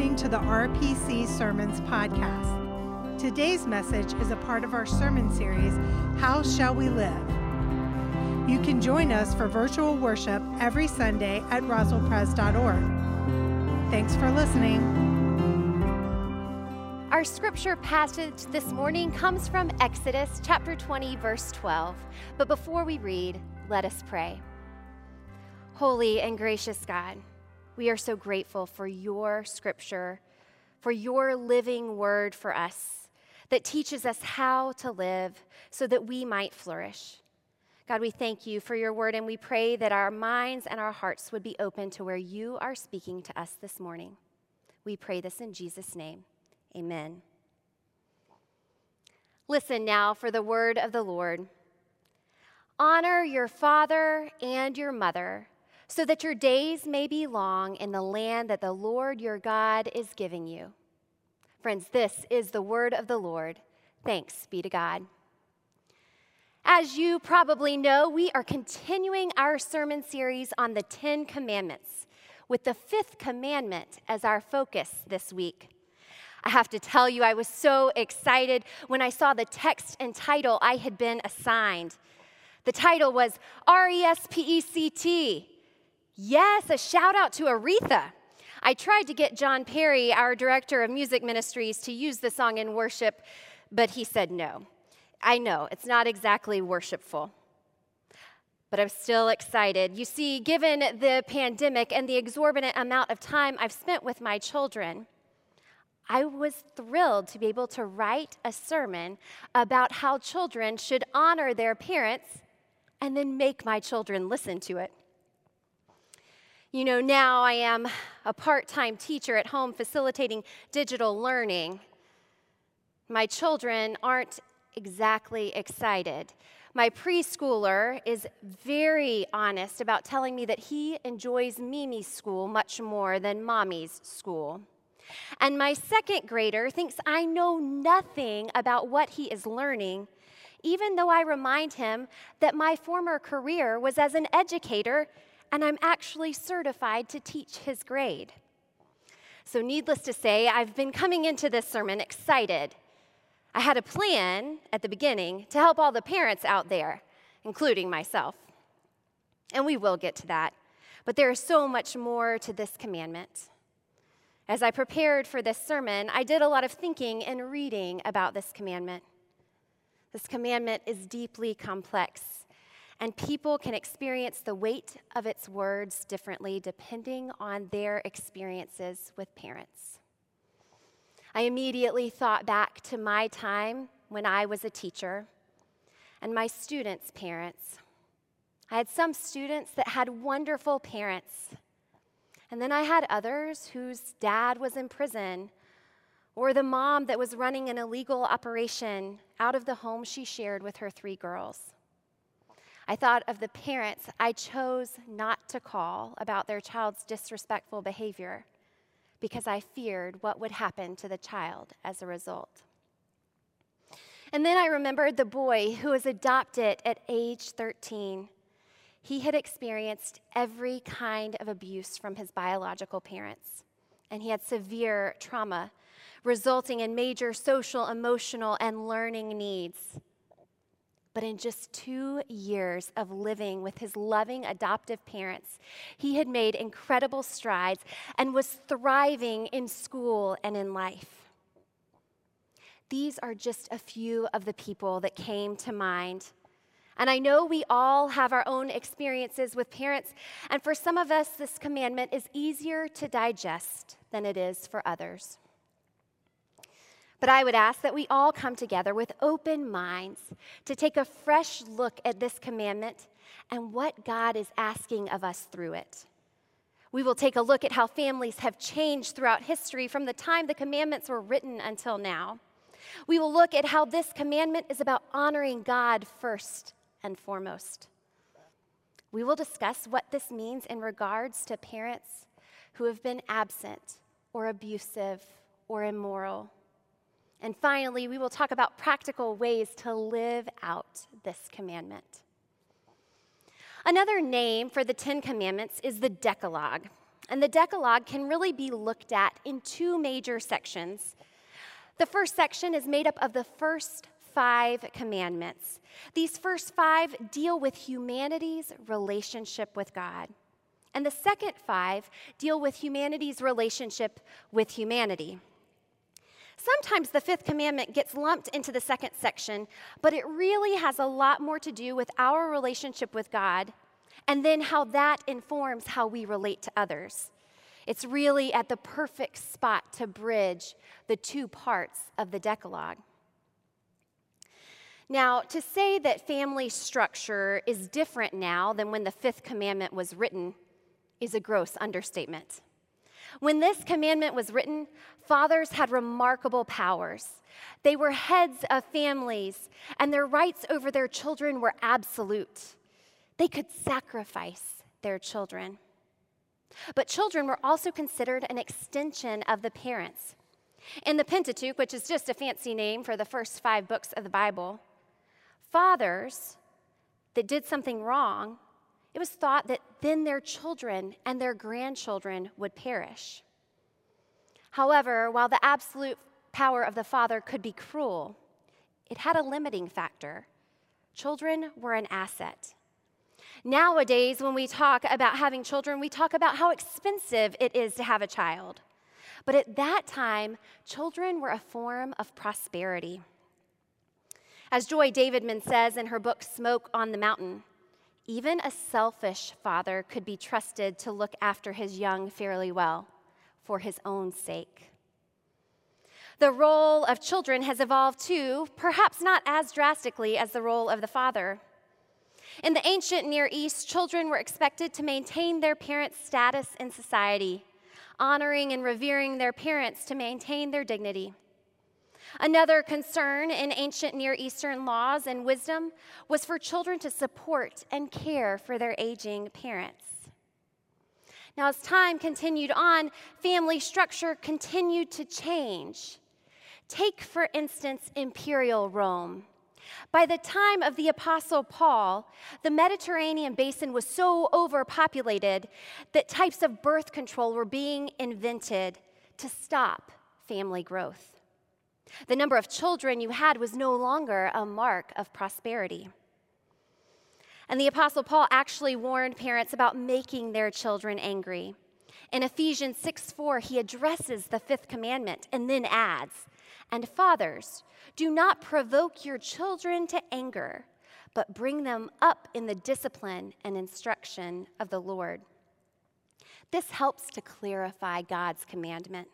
listening to the RPC Sermons podcast. Today's message is a part of our sermon series, How Shall We Live? You can join us for virtual worship every Sunday at roswellpres.org. Thanks for listening. Our scripture passage this morning comes from Exodus chapter 20, verse 12. But before we read, let us pray. Holy and gracious God, we are so grateful for your scripture, for your living word for us that teaches us how to live so that we might flourish. God, we thank you for your word and we pray that our minds and our hearts would be open to where you are speaking to us this morning. We pray this in Jesus' name. Amen. Listen now for the word of the Lord. Honor your father and your mother so that your days may be long in the land that the Lord your God is giving you. Friends, this is the word of the Lord. Thanks be to God. As you probably know, we are continuing our sermon series on the Ten Commandments, with the fifth commandment as our focus this week. I have to tell you, I was so excited when I saw the text and title I had been assigned. The title was R E S P E C T Yes, a shout out to Aretha. I tried to get John Perry, our director of music ministries, to use the song in worship, but he said no. I know, it's not exactly worshipful. But I'm still excited. You see, given the pandemic and the exorbitant amount of time I've spent with my children, I was thrilled to be able to write a sermon about how children should honor their parents and then make my children listen to it. You know, now I am a part time teacher at home facilitating digital learning. My children aren't exactly excited. My preschooler is very honest about telling me that he enjoys Mimi's school much more than mommy's school. And my second grader thinks I know nothing about what he is learning, even though I remind him that my former career was as an educator and I'm actually certified to teach his grade. So, needless to say, I've been coming into this sermon excited. I had a plan at the beginning to help all the parents out there, including myself. And we will get to that. But there is so much more to this commandment. As I prepared for this sermon, I did a lot of thinking and reading about this commandment. This commandment is deeply complex and people can experience the weight of its words differently depending on their experiences with parents. I immediately thought back to my time when I was a teacher and my students' parents. I had some students that had wonderful parents, and then I had others whose dad was in prison, or the mom that was running an illegal operation out of the home she shared with her three girls. I thought of the parents I chose not to call about their child's disrespectful behavior because I feared what would happen to the child as a result. And then I remembered the boy who was adopted at age 13. He had experienced every kind of abuse from his biological parents, and he had severe trauma, resulting in major social, emotional, and learning needs. But in just two years of living with his loving adoptive parents, he had made incredible strides and was thriving in school and in life. These are just a few of the people that came to mind. And I know we all have our own experiences with parents, and for some of us, this commandment is easier to digest than it is for others. But I would ask that we all come together with open minds to take a fresh look at this commandment and what God is asking of us through it. We will take a look at how families have changed throughout history from the time the commandments were written until now. We will look at how this commandment is about honoring God first and foremost. We will discuss what this means in regards to parents who have been absent or abusive or immoral. And finally, we will talk about practical ways to live out this commandment. Another name for the Ten Commandments is the Decalogue. And the Decalogue can really be looked at in two major sections. The first section is made up of the first five commandments. These first five deal with humanity's relationship with God. And the second five deal with humanity's relationship with humanity. Sometimes the fifth commandment gets lumped into the second section, but it really has a lot more to do with our relationship with God and then how that informs how we relate to others. It's really at the perfect spot to bridge the two parts of the Decalogue. Now, to say that family structure is different now than when the fifth commandment was written is a gross understatement. When this commandment was written, fathers had remarkable powers. They were heads of families, and their rights over their children were absolute. They could sacrifice their children. But children were also considered an extension of the parents. In the Pentateuch, which is just a fancy name for the first five books of the Bible, fathers that did something wrong, it was thought that then their children and their grandchildren would perish. However, while the absolute power of the father could be cruel, it had a limiting factor. Children were an asset. Nowadays, when we talk about having children, we talk about how expensive it is to have a child. But at that time, children were a form of prosperity. As Joy Davidman says in her book, Smoke on the Mountain, even a selfish father could be trusted to look after his young fairly well for his own sake. The role of children has evolved too, perhaps not as drastically as the role of the father. In the ancient Near East, children were expected to maintain their parents' status in society, honoring and revering their parents to maintain their dignity. Another concern in ancient Near Eastern laws and wisdom was for children to support and care for their aging parents. Now, as time continued on, family structure continued to change. Take, for instance, imperial Rome. By the time of the Apostle Paul, the Mediterranean basin was so overpopulated that types of birth control were being invented to stop family growth. The number of children you had was no longer a mark of prosperity. And the Apostle Paul actually warned parents about making their children angry. In Ephesians 6 4, he addresses the fifth commandment and then adds, And fathers, do not provoke your children to anger, but bring them up in the discipline and instruction of the Lord. This helps to clarify God's commandment.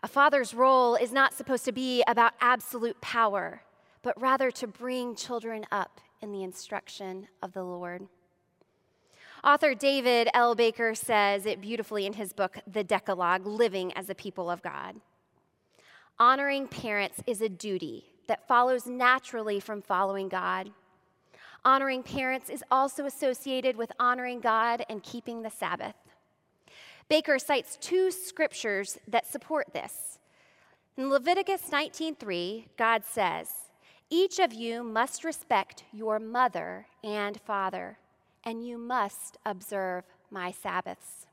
A father's role is not supposed to be about absolute power, but rather to bring children up in the instruction of the Lord. Author David L. Baker says it beautifully in his book, The Decalogue Living as a People of God. Honoring parents is a duty that follows naturally from following God. Honoring parents is also associated with honoring God and keeping the Sabbath. Baker cites two scriptures that support this. In Leviticus 19:3, God says, "Each of you must respect your mother and father, and you must observe my Sabbaths.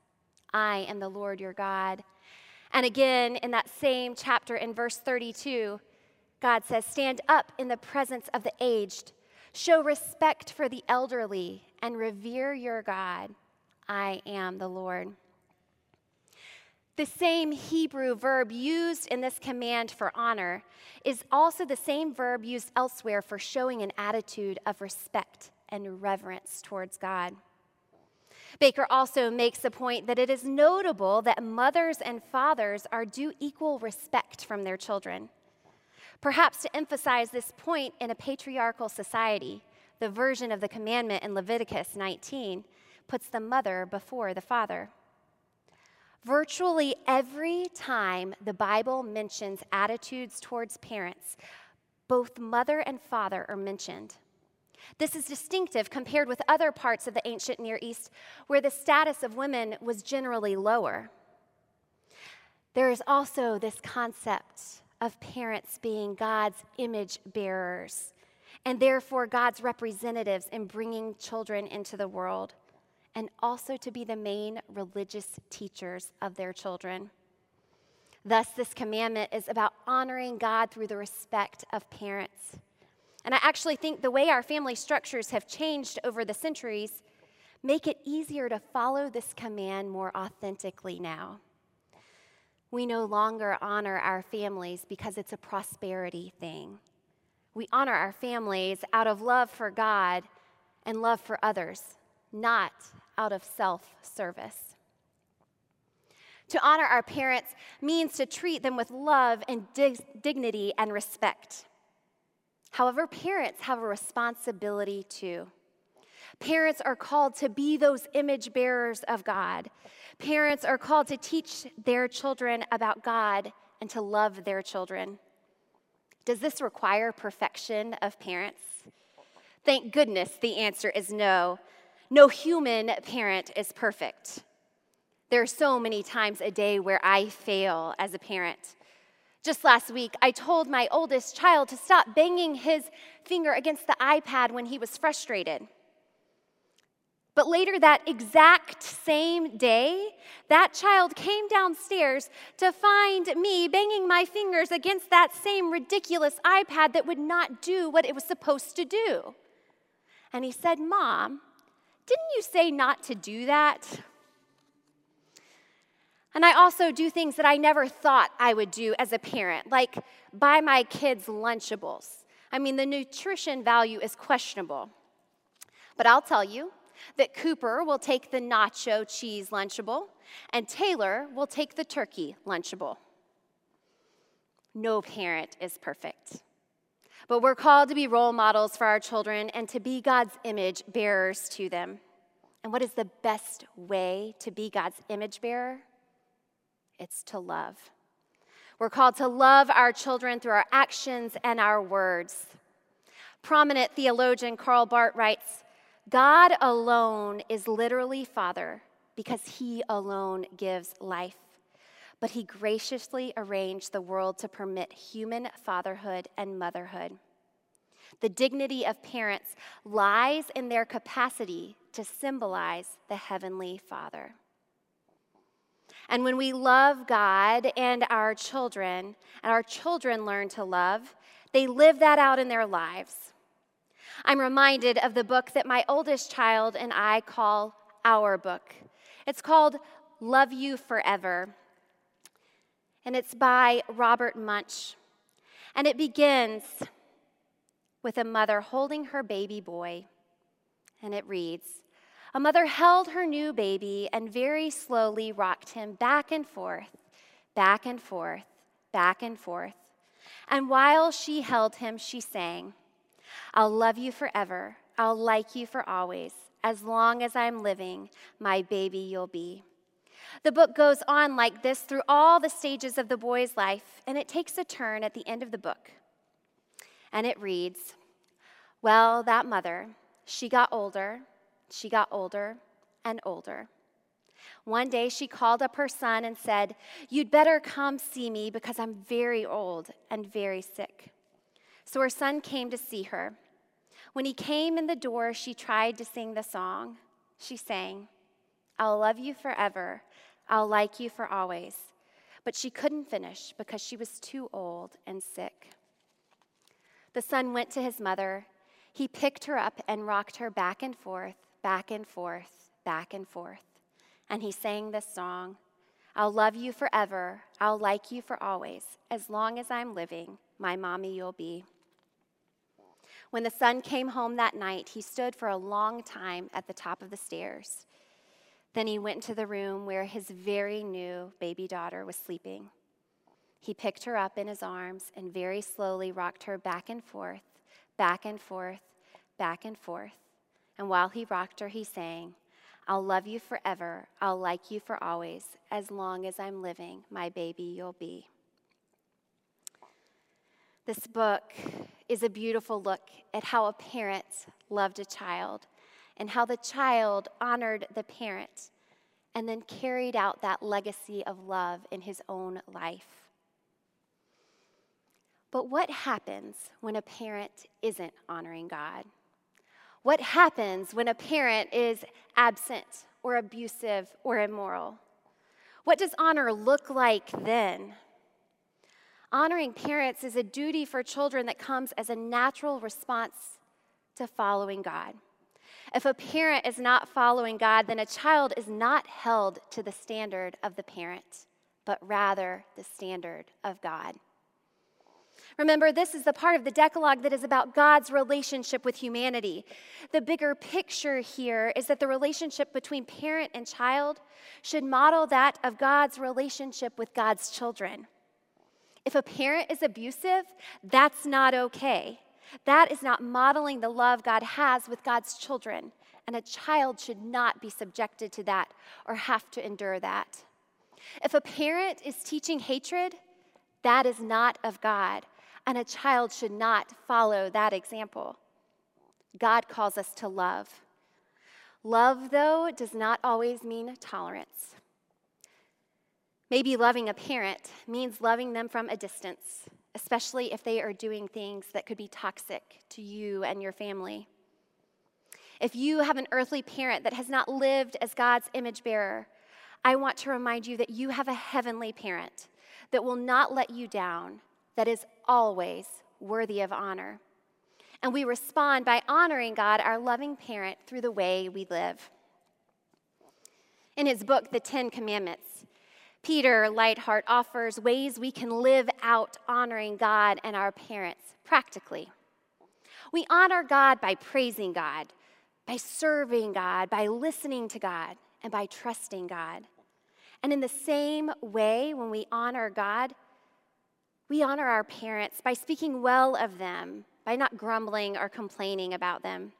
I am the Lord your God." And again, in that same chapter in verse 32, God says, Stand up in the presence of the aged, show respect for the elderly, and revere your God. I am the Lord. The same Hebrew verb used in this command for honor is also the same verb used elsewhere for showing an attitude of respect and reverence towards God. Baker also makes the point that it is notable that mothers and fathers are due equal respect from their children. Perhaps to emphasize this point in a patriarchal society, the version of the commandment in Leviticus 19 puts the mother before the father. Virtually every time the Bible mentions attitudes towards parents, both mother and father are mentioned. This is distinctive compared with other parts of the ancient Near East where the status of women was generally lower. There is also this concept of parents being God's image bearers and therefore God's representatives in bringing children into the world. And also to be the main religious teachers of their children. Thus, this commandment is about honoring God through the respect of parents. And I actually think the way our family structures have changed over the centuries make it easier to follow this command more authentically now. We no longer honor our families because it's a prosperity thing. We honor our families out of love for God and love for others, not out of self service. To honor our parents means to treat them with love and dig- dignity and respect. However, parents have a responsibility too. Parents are called to be those image bearers of God. Parents are called to teach their children about God and to love their children. Does this require perfection of parents? Thank goodness the answer is no. No human parent is perfect. There are so many times a day where I fail as a parent. Just last week, I told my oldest child to stop banging his finger against the iPad when he was frustrated. But later that exact same day, that child came downstairs to find me banging my fingers against that same ridiculous iPad that would not do what it was supposed to do. And he said, Mom, didn't you say not to do that? And I also do things that I never thought I would do as a parent, like buy my kids Lunchables. I mean, the nutrition value is questionable. But I'll tell you, that Cooper will take the nacho cheese Lunchable and Taylor will take the turkey Lunchable. No parent is perfect. But we're called to be role models for our children and to be God's image bearers to them. And what is the best way to be God's image bearer? It's to love. We're called to love our children through our actions and our words. Prominent theologian Karl Barth writes God alone is literally Father because He alone gives life. But He graciously arranged the world to permit human fatherhood and motherhood. The dignity of parents lies in their capacity to symbolize the Heavenly Father. And when we love God and our children, and our children learn to love, they live that out in their lives. I'm reminded of the book that my oldest child and I call our book. It's called Love You Forever, and it's by Robert Munsch. And it begins with a mother holding her baby boy, and it reads, a mother held her new baby and very slowly rocked him back and forth, back and forth, back and forth. And while she held him, she sang, I'll love you forever. I'll like you for always. As long as I'm living, my baby you'll be. The book goes on like this through all the stages of the boy's life, and it takes a turn at the end of the book. And it reads Well, that mother, she got older, she got older and older. One day she called up her son and said, You'd better come see me because I'm very old and very sick. So her son came to see her. When he came in the door, she tried to sing the song. She sang, I'll love you forever. I'll like you for always. But she couldn't finish because she was too old and sick. The son went to his mother. He picked her up and rocked her back and forth, back and forth, back and forth. And he sang this song I'll love you forever. I'll like you for always. As long as I'm living, my mommy you'll be. When the son came home that night, he stood for a long time at the top of the stairs. Then he went into the room where his very new baby daughter was sleeping. He picked her up in his arms and very slowly rocked her back and forth, back and forth, back and forth. And while he rocked her, he sang, I'll love you forever. I'll like you for always. As long as I'm living, my baby you'll be. This book is a beautiful look at how a parent loved a child and how the child honored the parent and then carried out that legacy of love in his own life. But what happens when a parent isn't honoring God? What happens when a parent is absent or abusive or immoral? What does honor look like then? Honoring parents is a duty for children that comes as a natural response to following God. If a parent is not following God, then a child is not held to the standard of the parent, but rather the standard of God. Remember, this is the part of the Decalogue that is about God's relationship with humanity. The bigger picture here is that the relationship between parent and child should model that of God's relationship with God's children. If a parent is abusive, that's not okay. That is not modeling the love God has with God's children. And a child should not be subjected to that or have to endure that. If a parent is teaching hatred, that is not of God, and a child should not follow that example. God calls us to love. Love, though, does not always mean tolerance. Maybe loving a parent means loving them from a distance especially if they are doing things that could be toxic to you and your family. If you have an earthly parent that has not lived as God's image bearer, I want to remind you that you have a heavenly parent that will not let you down, that is always worthy of honor. And we respond by honoring God, our loving parent, through the way we live. In his book, The Ten Commandments, Peter Leithart offers ways we can live out honoring God and our parents practically. We honor God by praising God, by serving God, by listening to God, and by trusting God. And in the same way, when we honor God, we honor our parents by speaking well of them, by not grumbling or complaining about them.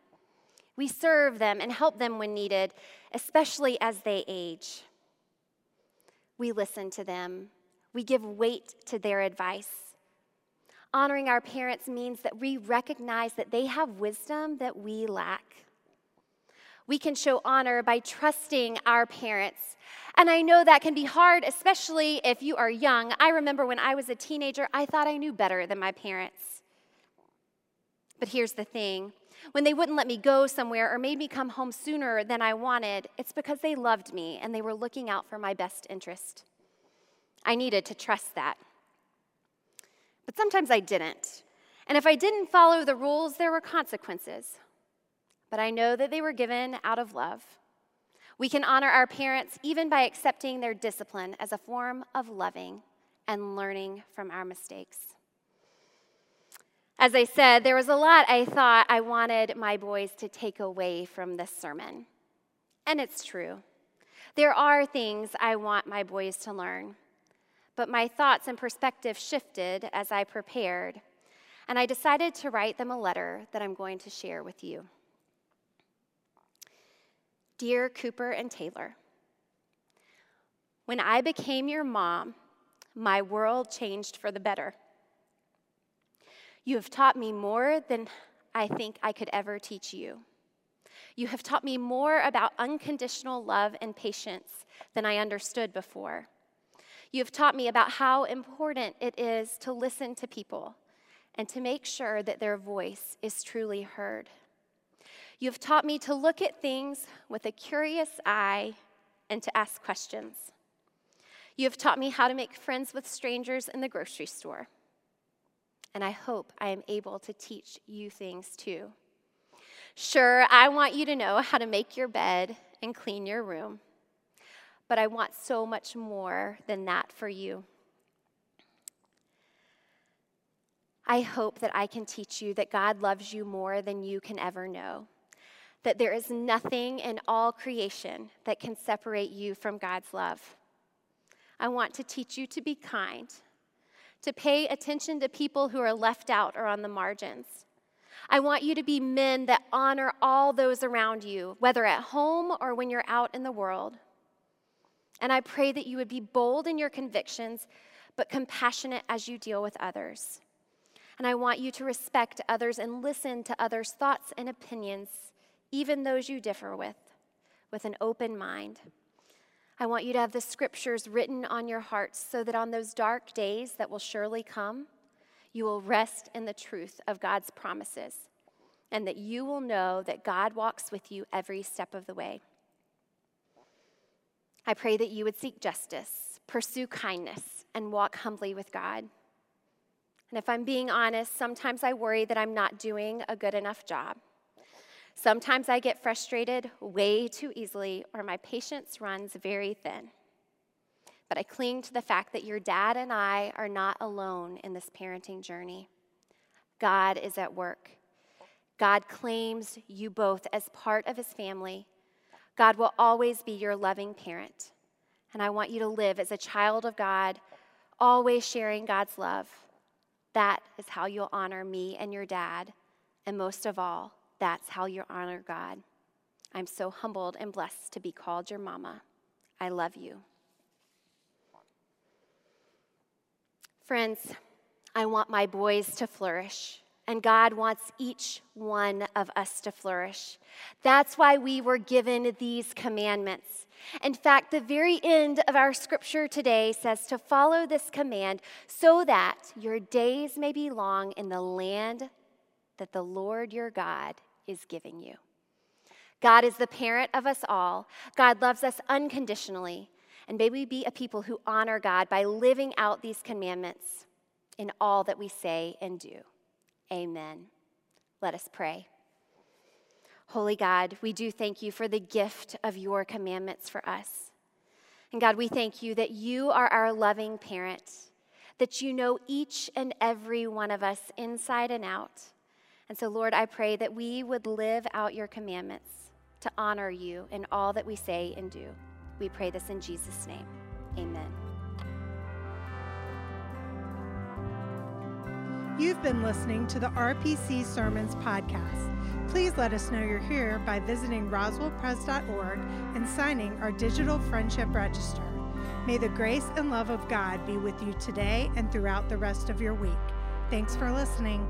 We serve them and help them when needed, especially as they age we listen to them, we give weight to their advice. Honoring our parents means that we recognize that they have wisdom that we lack. We can show honor by trusting our parents. And I know that can be hard, especially if you are young. I remember when I was a teenager, I thought I knew better than my parents. But here's the thing when they wouldn't let me go somewhere or made me come home sooner than I wanted, it's because they loved me and they were looking out for my best interest. I needed to trust that. But sometimes I didn't. And if I didn't follow the rules, there were consequences. But I know that they were given out of love. We can honor our parents even by accepting their discipline as a form of loving and learning from our mistakes. As I said, there was a lot I thought I wanted my boys to take away from this sermon. And it's true. There are things I want my boys to learn. But my thoughts and perspective shifted as I prepared, and I decided to write them a letter that I'm going to share with you. Dear Cooper and Taylor, when I became your mom, my world changed for the better. You have taught me more than I think I could ever teach you. You have taught me more about unconditional love and patience than I understood before. You have taught me about how important it is to listen to people and to make sure that their voice is truly heard. You have taught me to look at things with a curious eye and to ask questions. You have taught me how to make friends with strangers in the grocery store and I hope I am able to teach you things too. Sure, I want you to know how to make your bed and clean your room, but I want so much more than that for you. I hope that I can teach you that God loves you more than you can ever know, that there is nothing in all creation that can separate you from God's love. I want to teach you to be kind to pay attention to people who are left out or on the margins. I want you to be men that honor all those around you, whether at home or when you're out in the world. And I pray that you would be bold in your convictions, but compassionate as you deal with others. And I want you to respect others and listen to others' thoughts and opinions, even those you differ with, with an open mind. I want you to have the scriptures written on your hearts so that on those dark days that will surely come, you will rest in the truth of God's promises and that you will know that God walks with you every step of the way. I pray that you would seek justice, pursue kindness, and walk humbly with God. And if I'm being honest, sometimes I worry that I'm not doing a good enough job. Sometimes I get frustrated way too easily, or my patience runs very thin. But I cling to the fact that your dad and I are not alone in this parenting journey. God is at work. God claims you both as part of his family. God will always be your loving parent. And I want you to live as a child of God, always sharing God's love. That is how you'll honor me and your dad. And most of all, that's how you honor God. I'm so humbled and blessed to be called your mama. I love you. Friends, I want my boys to flourish, and God wants each one of us to flourish. That's why we were given these commandments. In fact, the very end of our scripture today says to follow this command so that your days may be long in the land that the Lord your God is giving you. God is the parent of us all. God loves us unconditionally. And may we be a people who honor God by living out these commandments in all that we say and do. Amen. Let us pray. Holy God, we do thank you for the gift of your commandments for us. And God, we thank you that you are our loving parent, that you know each and every one of us inside and out. And so, Lord, I pray that we would live out your commandments to honor you in all that we say and do. We pray this in Jesus' name. Amen. You've been listening to the RPC Sermons podcast. Please let us know you're here by visiting roswellpres.org and signing our digital friendship register. May the grace and love of God be with you today and throughout the rest of your week. Thanks for listening.